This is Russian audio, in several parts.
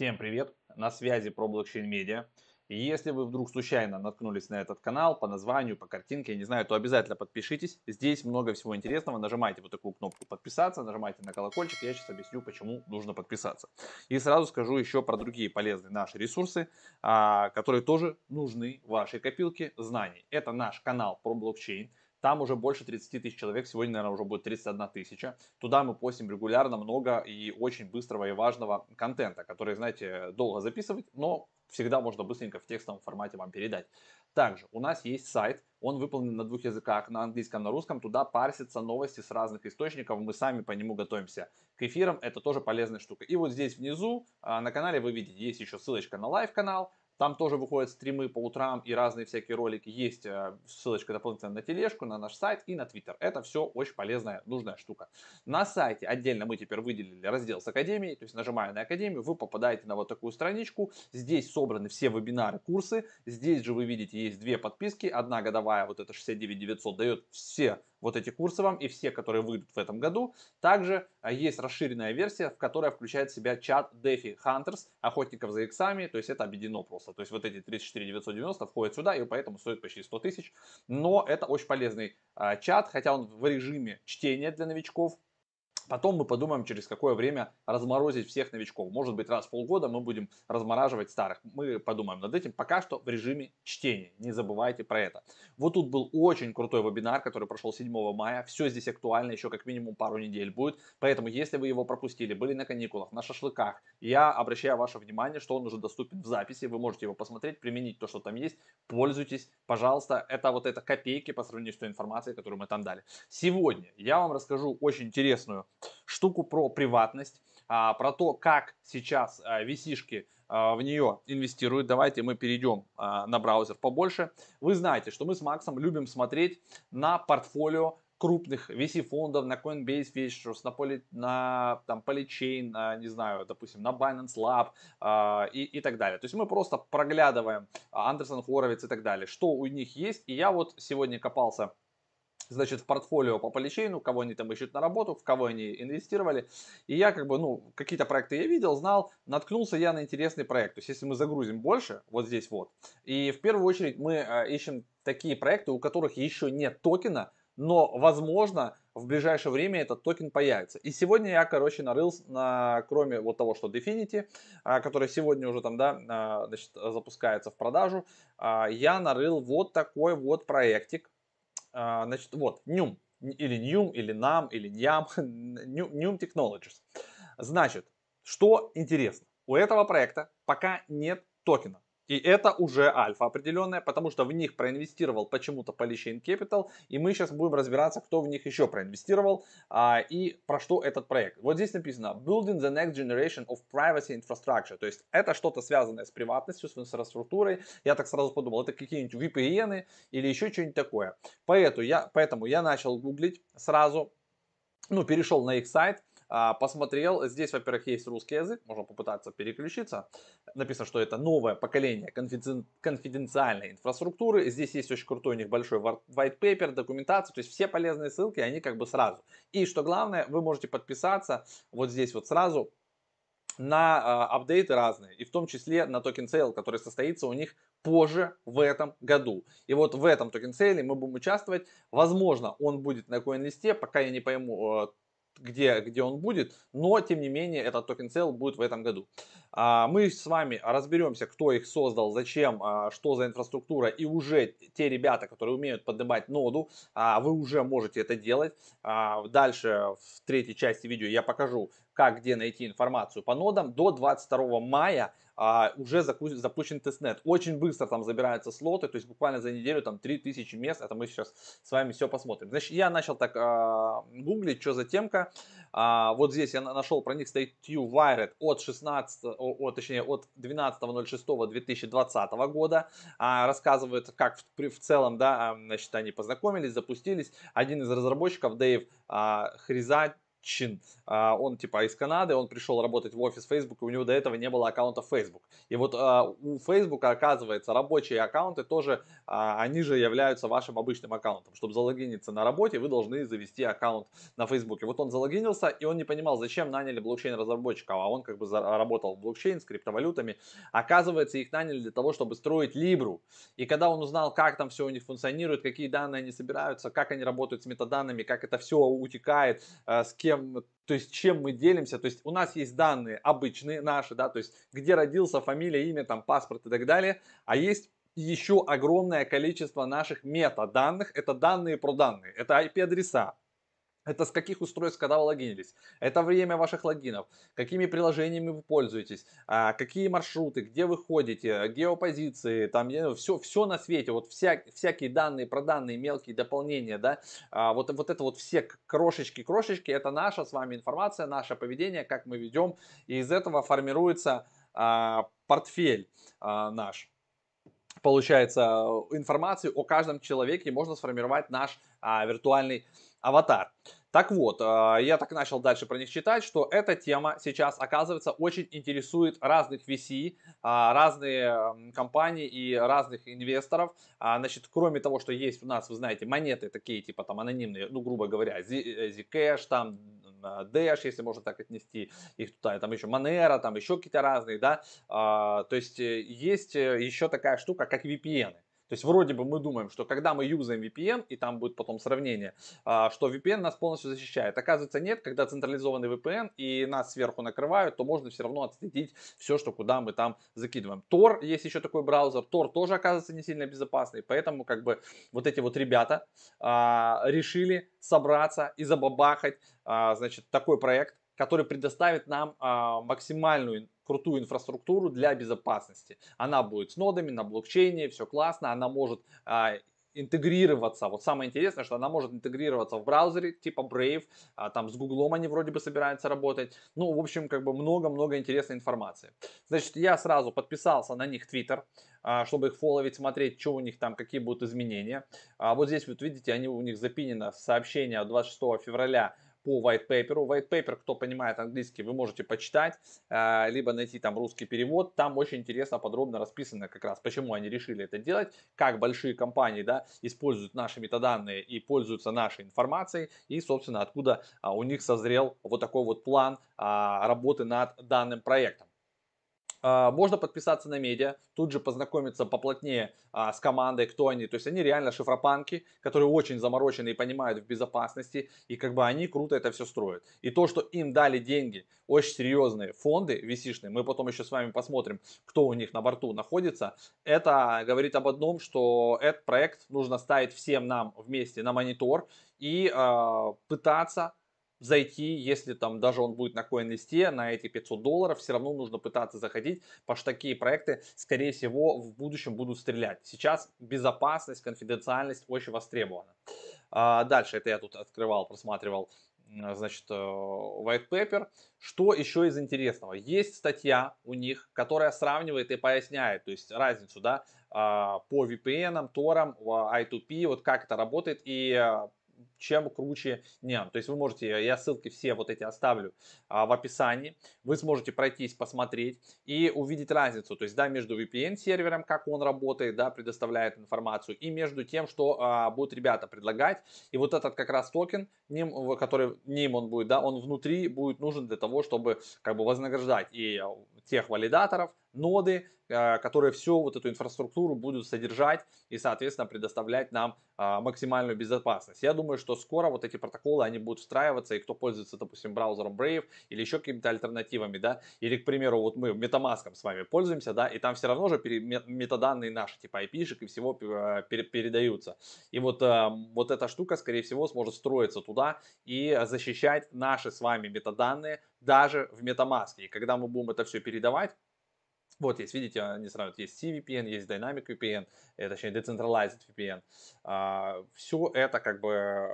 Всем привет! На связи про блокчейн медиа. И если вы вдруг случайно наткнулись на этот канал по названию, по картинке, я не знаю, то обязательно подпишитесь. Здесь много всего интересного. Нажимайте вот такую кнопку подписаться, нажимайте на колокольчик. Я сейчас объясню, почему нужно подписаться. И сразу скажу еще про другие полезные наши ресурсы, а, которые тоже нужны вашей копилке знаний. Это наш канал про блокчейн. Там уже больше 30 тысяч человек, сегодня, наверное, уже будет 31 тысяча. Туда мы постим регулярно много и очень быстрого и важного контента, который, знаете, долго записывать, но всегда можно быстренько в текстовом формате вам передать. Также у нас есть сайт, он выполнен на двух языках, на английском, на русском. Туда парсятся новости с разных источников, мы сами по нему готовимся к эфирам, это тоже полезная штука. И вот здесь внизу а, на канале вы видите, есть еще ссылочка на live -канал, там тоже выходят стримы по утрам и разные всякие ролики. Есть э, ссылочка дополнительно на тележку, на наш сайт и на твиттер. Это все очень полезная, нужная штука. На сайте отдельно мы теперь выделили раздел с Академией. То есть нажимая на Академию, вы попадаете на вот такую страничку. Здесь собраны все вебинары, курсы. Здесь же вы видите, есть две подписки. Одна годовая, вот это 69 900, дает все вот эти курсы вам и все, которые выйдут в этом году. Также а, есть расширенная версия, в которой включает в себя чат DeFi Hunters, охотников за иксами, то есть это объединено просто. То есть вот эти 34 990 входят сюда и поэтому стоит почти 100 тысяч. Но это очень полезный а, чат, хотя он в режиме чтения для новичков, Потом мы подумаем, через какое время разморозить всех новичков. Может быть, раз в полгода мы будем размораживать старых. Мы подумаем над этим. Пока что в режиме чтения. Не забывайте про это. Вот тут был очень крутой вебинар, который прошел 7 мая. Все здесь актуально, еще как минимум пару недель будет. Поэтому, если вы его пропустили, были на каникулах, на шашлыках, я обращаю ваше внимание, что он уже доступен в записи. Вы можете его посмотреть, применить то, что там есть. Пользуйтесь, пожалуйста. Это вот это копейки по сравнению с той информацией, которую мы там дали. Сегодня я вам расскажу очень интересную штуку про приватность, а, про то, как сейчас а, VC-шки а, в нее инвестируют. Давайте мы перейдем на браузер побольше. Вы знаете, что мы с Максом любим смотреть на портфолио крупных VC-фондов, на Coinbase Ventures, на, Poly, на там, Polychain, на, не знаю, допустим, на Binance Lab э, и, и так далее. То есть мы просто проглядываем Андерсон Хоровиц и так далее, что у них есть. И я вот сегодня копался значит, в портфолио по поличейну, кого они там ищут на работу, в кого они инвестировали. И я как бы, ну, какие-то проекты я видел, знал, наткнулся я на интересный проект. То есть, если мы загрузим больше, вот здесь вот, и в первую очередь мы э, ищем такие проекты, у которых еще нет токена, но, возможно, в ближайшее время этот токен появится. И сегодня я, короче, нарыл, на, кроме вот того, что Definity, а, который сегодня уже там, да, а, значит, запускается в продажу, а, я нарыл вот такой вот проектик, а, значит, вот, Num, или Num, или NAM, или NYAM, Num Technologies. Значит, что интересно, у этого проекта пока нет токена. И это уже альфа определенная, потому что в них проинвестировал почему-то Polychain Capital, и мы сейчас будем разбираться, кто в них еще проинвестировал а, и про что этот проект. Вот здесь написано Building the next generation of privacy infrastructure, то есть это что-то связанное с приватностью, с инфраструктурой. Я так сразу подумал, это какие-нибудь VPN или еще что-нибудь такое. Поэтому я, поэтому я начал гуглить сразу, ну, перешел на их сайт, посмотрел. Здесь, во-первых, есть русский язык, можно попытаться переключиться. Написано, что это новое поколение конфиденциальной инфраструктуры. Здесь есть очень крутой у них большой white paper, документация, то есть все полезные ссылки, они как бы сразу. И что главное, вы можете подписаться вот здесь вот сразу на э, апдейты разные, и в том числе на token sale, который состоится у них позже в этом году. И вот в этом токен сейле мы будем участвовать. Возможно, он будет на CoinList, пока я не пойму э, где, где он будет, но тем не менее этот token sale будет в этом году. А, мы с вами разберемся, кто их создал, зачем, а, что за инфраструктура и уже те ребята, которые умеют поднимать ноду, а, вы уже можете это делать. Дальше в третьей части видео я покажу, как где найти информацию по нодам. До 22 мая а, уже запущен тестнет. Очень быстро там забираются слоты, то есть буквально за неделю там 3000 мест. Это мы сейчас с вами все посмотрим. Значит, я начал так а, гуглить, что за темка. А, вот здесь я нашел про них статью Wired от 16, о, точнее от 12.06.2020 года. А, рассказывает, как в, в целом, да, а, значит, они познакомились, запустились. Один из разработчиков, Дэйв а, Хризат, Чин. А, он типа из Канады, он пришел работать в офис Facebook, и у него до этого не было аккаунта Facebook. И вот а, у Facebook, оказывается, рабочие аккаунты тоже, а, они же являются вашим обычным аккаунтом. Чтобы залогиниться на работе, вы должны завести аккаунт на Facebook. И вот он залогинился, и он не понимал, зачем наняли блокчейн-разработчиков, а он как бы работал в блокчейн с криптовалютами. Оказывается, их наняли для того, чтобы строить Libru. И когда он узнал, как там все у них функционирует, какие данные они собираются, как они работают с метаданными, как это все утекает, с кем кем, то есть чем мы делимся, то есть у нас есть данные обычные наши, да, то есть где родился, фамилия, имя, там, паспорт и так далее, а есть еще огромное количество наших метаданных, это данные про данные, это IP-адреса, это с каких устройств, когда вы логинились. Это время ваших логинов. Какими приложениями вы пользуетесь. А, какие маршруты, где вы ходите, геопозиции, там все, все на свете. Вот вся, всякие данные про данные, мелкие дополнения, да. А, вот, вот это вот все крошечки-крошечки, это наша с вами информация, наше поведение, как мы ведем. И из этого формируется а, портфель наш получается, информацию о каждом человеке можно сформировать наш а, виртуальный аватар. Так вот, а, я так начал дальше про них читать, что эта тема сейчас, оказывается, очень интересует разных VC, а, разные компании и разных инвесторов. А, значит, кроме того, что есть у нас, вы знаете, монеты такие, типа там анонимные, ну, грубо говоря, Zcash, там Dash, если можно так отнести их туда, там еще Monero, там еще какие-то разные, да. То есть э, есть э, еще такая штука, как VPN. То есть вроде бы мы думаем, что когда мы юзаем VPN, и там будет потом сравнение, а, что VPN нас полностью защищает. Оказывается нет, когда централизованный VPN и нас сверху накрывают, то можно все равно отследить все, что куда мы там закидываем. Tor, есть еще такой браузер, Tor тоже оказывается не сильно безопасный, поэтому как бы вот эти вот ребята а, решили собраться и забабахать, а, значит, такой проект, который предоставит нам а, максимальную крутую инфраструктуру для безопасности. Она будет с нодами на блокчейне, все классно, она может а, интегрироваться. Вот самое интересное, что она может интегрироваться в браузере типа Brave, а, там с Гуглом они вроде бы собираются работать. Ну, в общем, как бы много-много интересной информации. Значит, я сразу подписался на них Twitter, а, чтобы их фолловить, смотреть, что у них там, какие будут изменения. А вот здесь вот видите, они у них запинено сообщение 26 февраля по white paper. White paper, кто понимает английский, вы можете почитать, а, либо найти там русский перевод. Там очень интересно, подробно расписано как раз, почему они решили это делать, как большие компании да, используют наши метаданные и пользуются нашей информацией, и, собственно, откуда а, у них созрел вот такой вот план а, работы над данным проектом. А, можно подписаться на медиа, тут же познакомиться поплотнее а, с командой, кто они. То есть они реально шифропанки, которые очень заморочены и понимают в безопасности, и как бы они круто это все строят. И то, что им дали деньги, очень серьезные фонды висишные, мы потом еще с вами посмотрим, кто у них на борту находится, это говорит об одном, что этот проект нужно ставить всем нам вместе на монитор и э, пытаться зайти, если там даже он будет на CoinList на эти 500 долларов, все равно нужно пытаться заходить, потому что такие проекты, скорее всего, в будущем будут стрелять. Сейчас безопасность, конфиденциальность очень востребована. А дальше, это я тут открывал, просматривал, значит, э, white paper. Что еще из интересного? Есть статья у них, которая сравнивает и поясняет, то есть разницу, да, а, по VPN, Tor, I2P, вот как это работает и э, чем круче NEM. То есть вы можете, я ссылки все вот эти оставлю а, в описании, вы сможете пройтись, посмотреть и увидеть разницу, то есть да, между VPN сервером, как он работает, да, предоставляет информацию, и между тем, что а, будут ребята предлагать. И вот этот как раз токен, NIM, который NIM он будет, да, он внутри будет нужен для того, чтобы как бы вознаграждать и тех валидаторов, ноды, э, которые всю вот эту инфраструктуру будут содержать и, соответственно, предоставлять нам а, максимальную безопасность. Я думаю, что скоро вот эти протоколы, они будут встраиваться, и кто пользуется, допустим, браузером Brave или еще какими-то альтернативами, да, или, к примеру, вот мы Metamask с вами пользуемся, да, и там все равно же метаданные наши, типа IP-шек и всего э, передаются. И вот, э, вот эта штука, скорее всего, сможет строиться туда и защищать наши с вами метаданные даже в Metamask. И когда мы будем это все передавать, вот есть, видите, они сравнивают, есть CVPN, есть Dynamic VPN, э, точнее Decentralized VPN. А, все это как бы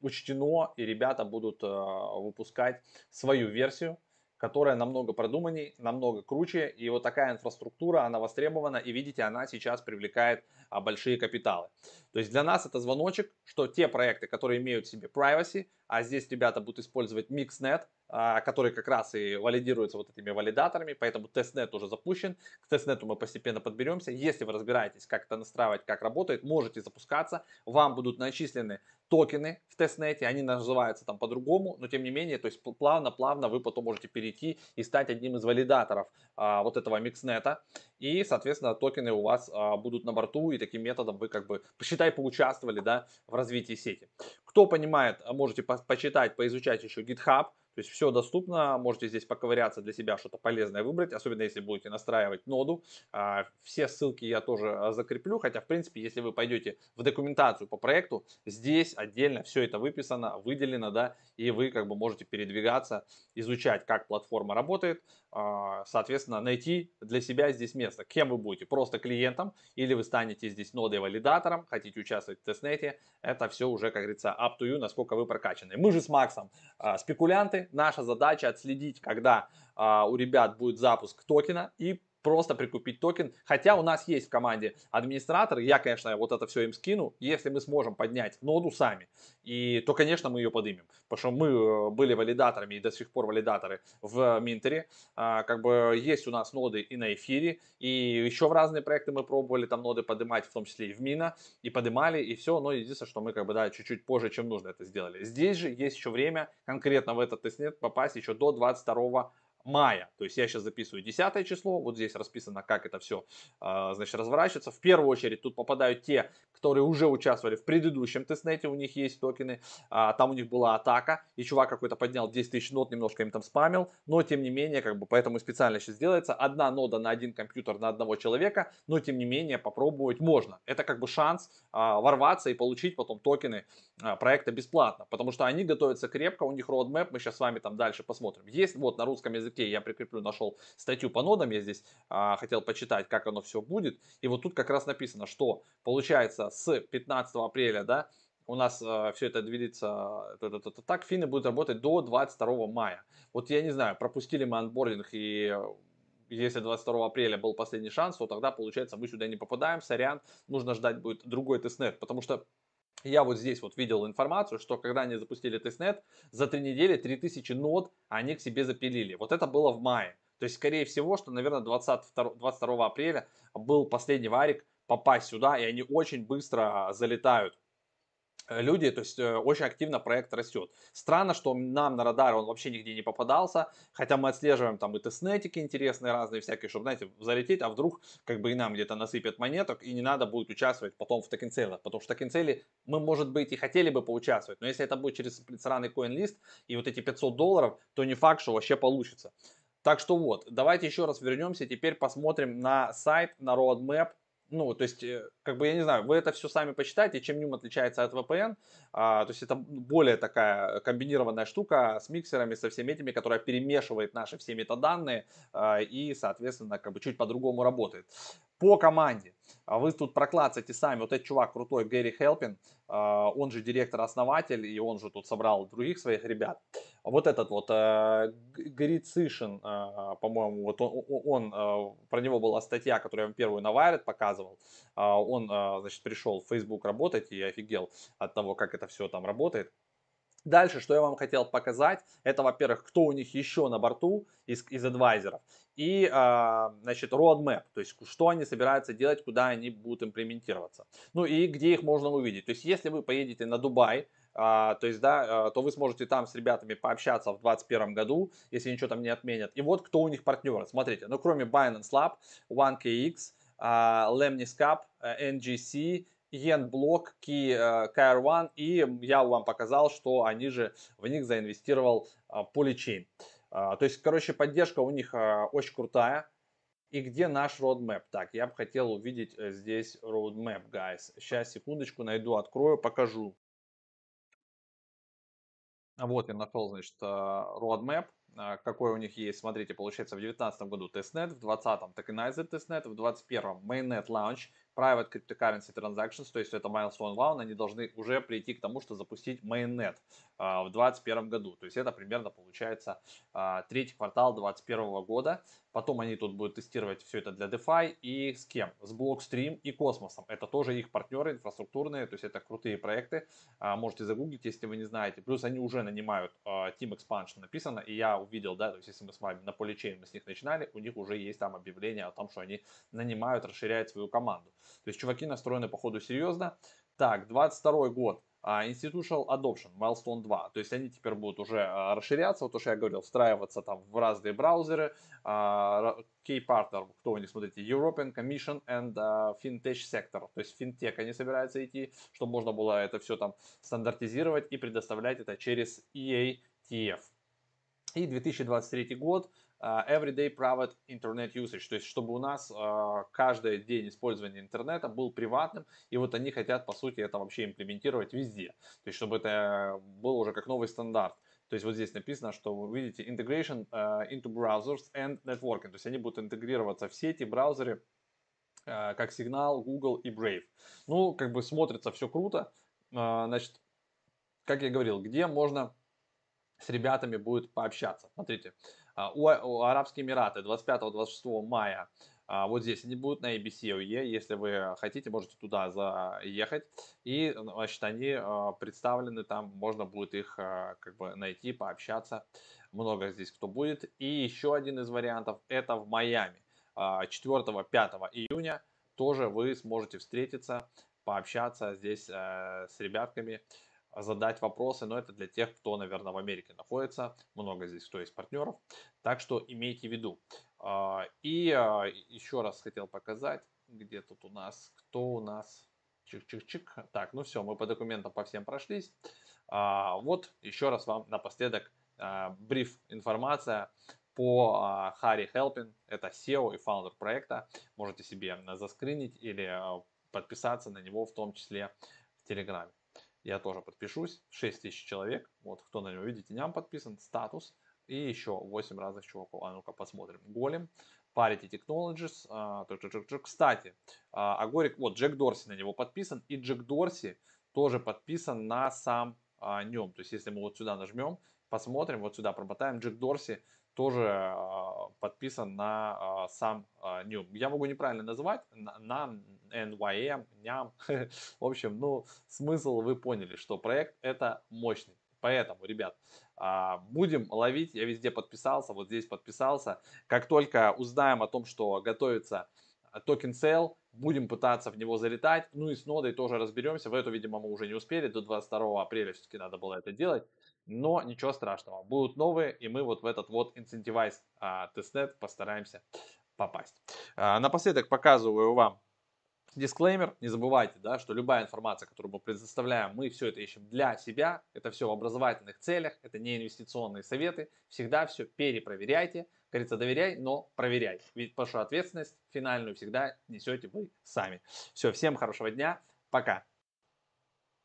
учтено, и ребята будут а, выпускать свою версию, которая намного продуманней, намного круче. И вот такая инфраструктура, она востребована. И видите, она сейчас привлекает а, большие капиталы. То есть для нас это звоночек, что те проекты, которые имеют в себе privacy, а здесь ребята будут использовать MixNet, который как раз и валидируется вот этими валидаторами, поэтому тестнет уже запущен. К тестнету мы постепенно подберемся. Если вы разбираетесь, как это настраивать, как работает, можете запускаться. Вам будут начислены токены в тестнете, они называются там по-другому, но тем не менее, то есть плавно-плавно вы потом можете перейти и стать одним из валидаторов а, вот этого микснета, и, соответственно, токены у вас а, будут на борту, и таким методом вы как бы, посчитай, поучаствовали, да, в развитии сети. Кто понимает, можете по почитать, поизучать еще GitHub, то есть все доступно, можете здесь поковыряться для себя, что-то полезное выбрать, особенно если будете настраивать ноду. А, все ссылки я тоже а, закреплю, хотя в принципе, если вы пойдете в документацию по проекту, здесь отдельно все это выписано, выделено, да, и вы как бы можете передвигаться, изучать, как платформа работает, соответственно, найти для себя здесь место. Кем вы будете? Просто клиентом или вы станете здесь нодой валидатором, хотите участвовать в тестнете, это все уже, как говорится, up to you, насколько вы прокачаны. Мы же с Максом спекулянты, наша задача отследить, когда а, у ребят будет запуск токена и просто прикупить токен. Хотя у нас есть в команде администратор, я, конечно, вот это все им скину. Если мы сможем поднять ноду сами, и, то, конечно, мы ее поднимем. Потому что мы э, были валидаторами и до сих пор валидаторы в Минтере. А, как бы есть у нас ноды и на эфире, и еще в разные проекты мы пробовали там ноды поднимать, в том числе и в Мина, и поднимали, и все. Но единственное, что мы как бы, да, чуть-чуть позже, чем нужно это сделали. Здесь же есть еще время конкретно в этот тестнет попасть еще до 22 мая. То есть я сейчас записываю 10 число, вот здесь расписано, как это все, а, значит, разворачивается. В первую очередь тут попадают те, которые уже участвовали в предыдущем тестнете, у них есть токены, а, там у них была атака, и чувак какой-то поднял 10 тысяч нот, немножко им там спамил, но тем не менее, как бы, поэтому специально сейчас делается, одна нода на один компьютер на одного человека, но тем не менее попробовать можно. Это как бы шанс а, ворваться и получить потом токены проекта бесплатно, потому что они готовятся крепко, у них roadmap, мы сейчас с вами там дальше посмотрим. Есть вот на русском языке языке я прикреплю, нашел статью по нодам, я здесь а, хотел почитать, как оно все будет. И вот тут как раз написано, что получается с 15 апреля, да, у нас э, все это двигается так, Finney будут работать до 22 мая. Вот я не знаю, пропустили мы онбординг и если 22 апреля был последний шанс, то тогда, получается, мы сюда не попадаем, сорян, нужно ждать будет другой тестнет, потому что я вот здесь вот видел информацию, что когда они запустили тестнет, за три недели 3000 нод они к себе запилили. Вот это было в мае. То есть, скорее всего, что, наверное, 22, 22 апреля был последний варик попасть сюда, и они очень быстро залетают люди, то есть э, очень активно проект растет. Странно, что нам на радар он вообще нигде не попадался, хотя мы отслеживаем там и тестнетики интересные разные всякие, чтобы, знаете, залететь, а вдруг как бы и нам где-то насыпят монеток, и не надо будет участвовать потом в токенцелах, потому что токенцели мы, может быть, и хотели бы поучаствовать, но если это будет через сраный CoinList и вот эти 500 долларов, то не факт, что вообще получится. Так что вот, давайте еще раз вернемся, теперь посмотрим на сайт, на roadmap, ну, то есть, э, как бы, я не знаю, вы это все сами почитайте, чем Ним отличается от VPN. А, то есть, это более такая комбинированная штука с миксерами, со всеми этими, которая перемешивает наши все метаданные а, и, соответственно, как бы чуть по-другому работает. По команде. А вы тут проклацайте сами. Вот этот чувак крутой, Гэри Хелпин, а, он же директор-основатель, и он же тут собрал других своих ребят. Вот этот вот э, Грицишин, э, по-моему, вот он, он, э, про него была статья, которую я вам первую на Wired показывал. Он, значит, пришел в Facebook работать и офигел от того, как это все там работает. Дальше, что я вам хотел показать, это, во-первых, кто у них еще на борту из, из адвайзеров, и, э, значит, roadmap, то есть, что они собираются делать, куда они будут имплементироваться. Ну и где их можно увидеть. То есть, если вы поедете на Дубай, а, то есть, да, а, то вы сможете там с ребятами пообщаться в 2021 году, если ничего там не отменят. И вот кто у них партнеры. Смотрите, ну кроме Binance Lab, OneKX, а, Lemniscap, NGC, Yenblock, Key, KR1 и я вам показал, что они же в них заинвестировал Polychain. То есть, короче, поддержка у них очень крутая. И где наш roadmap? Так, я бы хотел увидеть э, здесь roadmap, guys. Сейчас, секундочку, найду, открою, покажу. Вот я нашел, значит, roadmap, какой у них есть. Смотрите, получается в 2019 году тестнет, в 2020 tokenized тестнет, в 2021 mainnet launch, private cryptocurrency transactions, то есть это milestone one, они должны уже прийти к тому, что запустить mainnet а, в 2021 году. То есть это примерно получается а, третий квартал 2021 года. Потом они тут будут тестировать все это для DeFi и с кем? С Blockstream и Космосом. Это тоже их партнеры инфраструктурные, то есть это крутые проекты. А, можете загуглить, если вы не знаете. Плюс они уже нанимают Team Expansion написано, и я увидел, да, то есть если мы с вами на поличейн мы с них начинали, у них уже есть там объявление о том, что они нанимают, расширяют свою команду. То есть чуваки настроены по ходу серьезно. Так, 22 год. Uh, Institutional Adoption, Milestone 2. То есть они теперь будут уже uh, расширяться, вот то, что я говорил, встраиваться там в разные браузеры. Key Partner, кто вы не смотрите, European Commission and FinTech Sector. То есть финтех они собираются идти, чтобы можно было это все там стандартизировать и предоставлять это через EATF. И 2023 год, Everyday Private Internet Usage, то есть чтобы у нас uh, каждый день использования интернета был приватным, и вот они хотят, по сути, это вообще имплементировать везде, то есть чтобы это был уже как новый стандарт. То есть вот здесь написано, что вы видите integration uh, into browsers and networking, то есть они будут интегрироваться в сети, браузеры, как Signal, Google и Brave. Ну, как бы смотрится все круто, значит, как я говорил, где можно с ребятами будет пообщаться. Смотрите, у, у Арабские Эмираты 25-26 мая а, вот здесь они будут на ABCOE. Если вы хотите, можете туда заехать. И, значит, они а, представлены там, можно будет их как бы найти, пообщаться. Много здесь кто будет. И еще один из вариантов, это в Майами. 4-5 июня тоже вы сможете встретиться, пообщаться здесь э, с ребятками задать вопросы, но это для тех, кто, наверное, в Америке находится. Много здесь кто есть партнеров. Так что имейте в виду. А, и а, еще раз хотел показать, где тут у нас, кто у нас. Чик-чик-чик. Так, ну все, мы по документам по всем прошлись. А, вот еще раз вам напоследок бриф информация по Харри Хелпин. Это SEO и фаундер проекта. Можете себе заскринить или подписаться на него в том числе в Телеграме я тоже подпишусь. 6 тысяч человек. Вот кто на него, видите, ням подписан, статус. И еще 8 разных чуваков. А ну-ка посмотрим. Голем. Parity Technologies. А, кстати, а, Агорик, вот Джек Дорси на него подписан. И Джек Дорси тоже подписан на сам а, нем. То есть, если мы вот сюда нажмем, посмотрим, вот сюда промотаем, Джек Дорси тоже э, подписан на э, сам э, Нюм. Я могу неправильно называть, на NYM, ням. В общем, ну, смысл вы поняли, что проект это мощный. Поэтому, ребят, будем ловить. Я везде подписался, вот здесь подписался. Как только узнаем о том, что готовится token sale, будем пытаться в него залетать. Ну и с нодой тоже разберемся. В эту, видимо, мы уже не успели. До 22 апреля все-таки надо было это делать но ничего страшного, будут новые, и мы вот в этот вот Incentivized а, тестнет постараемся попасть. А, напоследок показываю вам Дисклеймер, не забывайте, да, что любая информация, которую мы предоставляем, мы все это ищем для себя, это все в образовательных целях, это не инвестиционные советы, всегда все перепроверяйте, говорится, доверяй, но проверяй, ведь вашу ответственность финальную всегда несете вы сами. Все, всем хорошего дня, пока.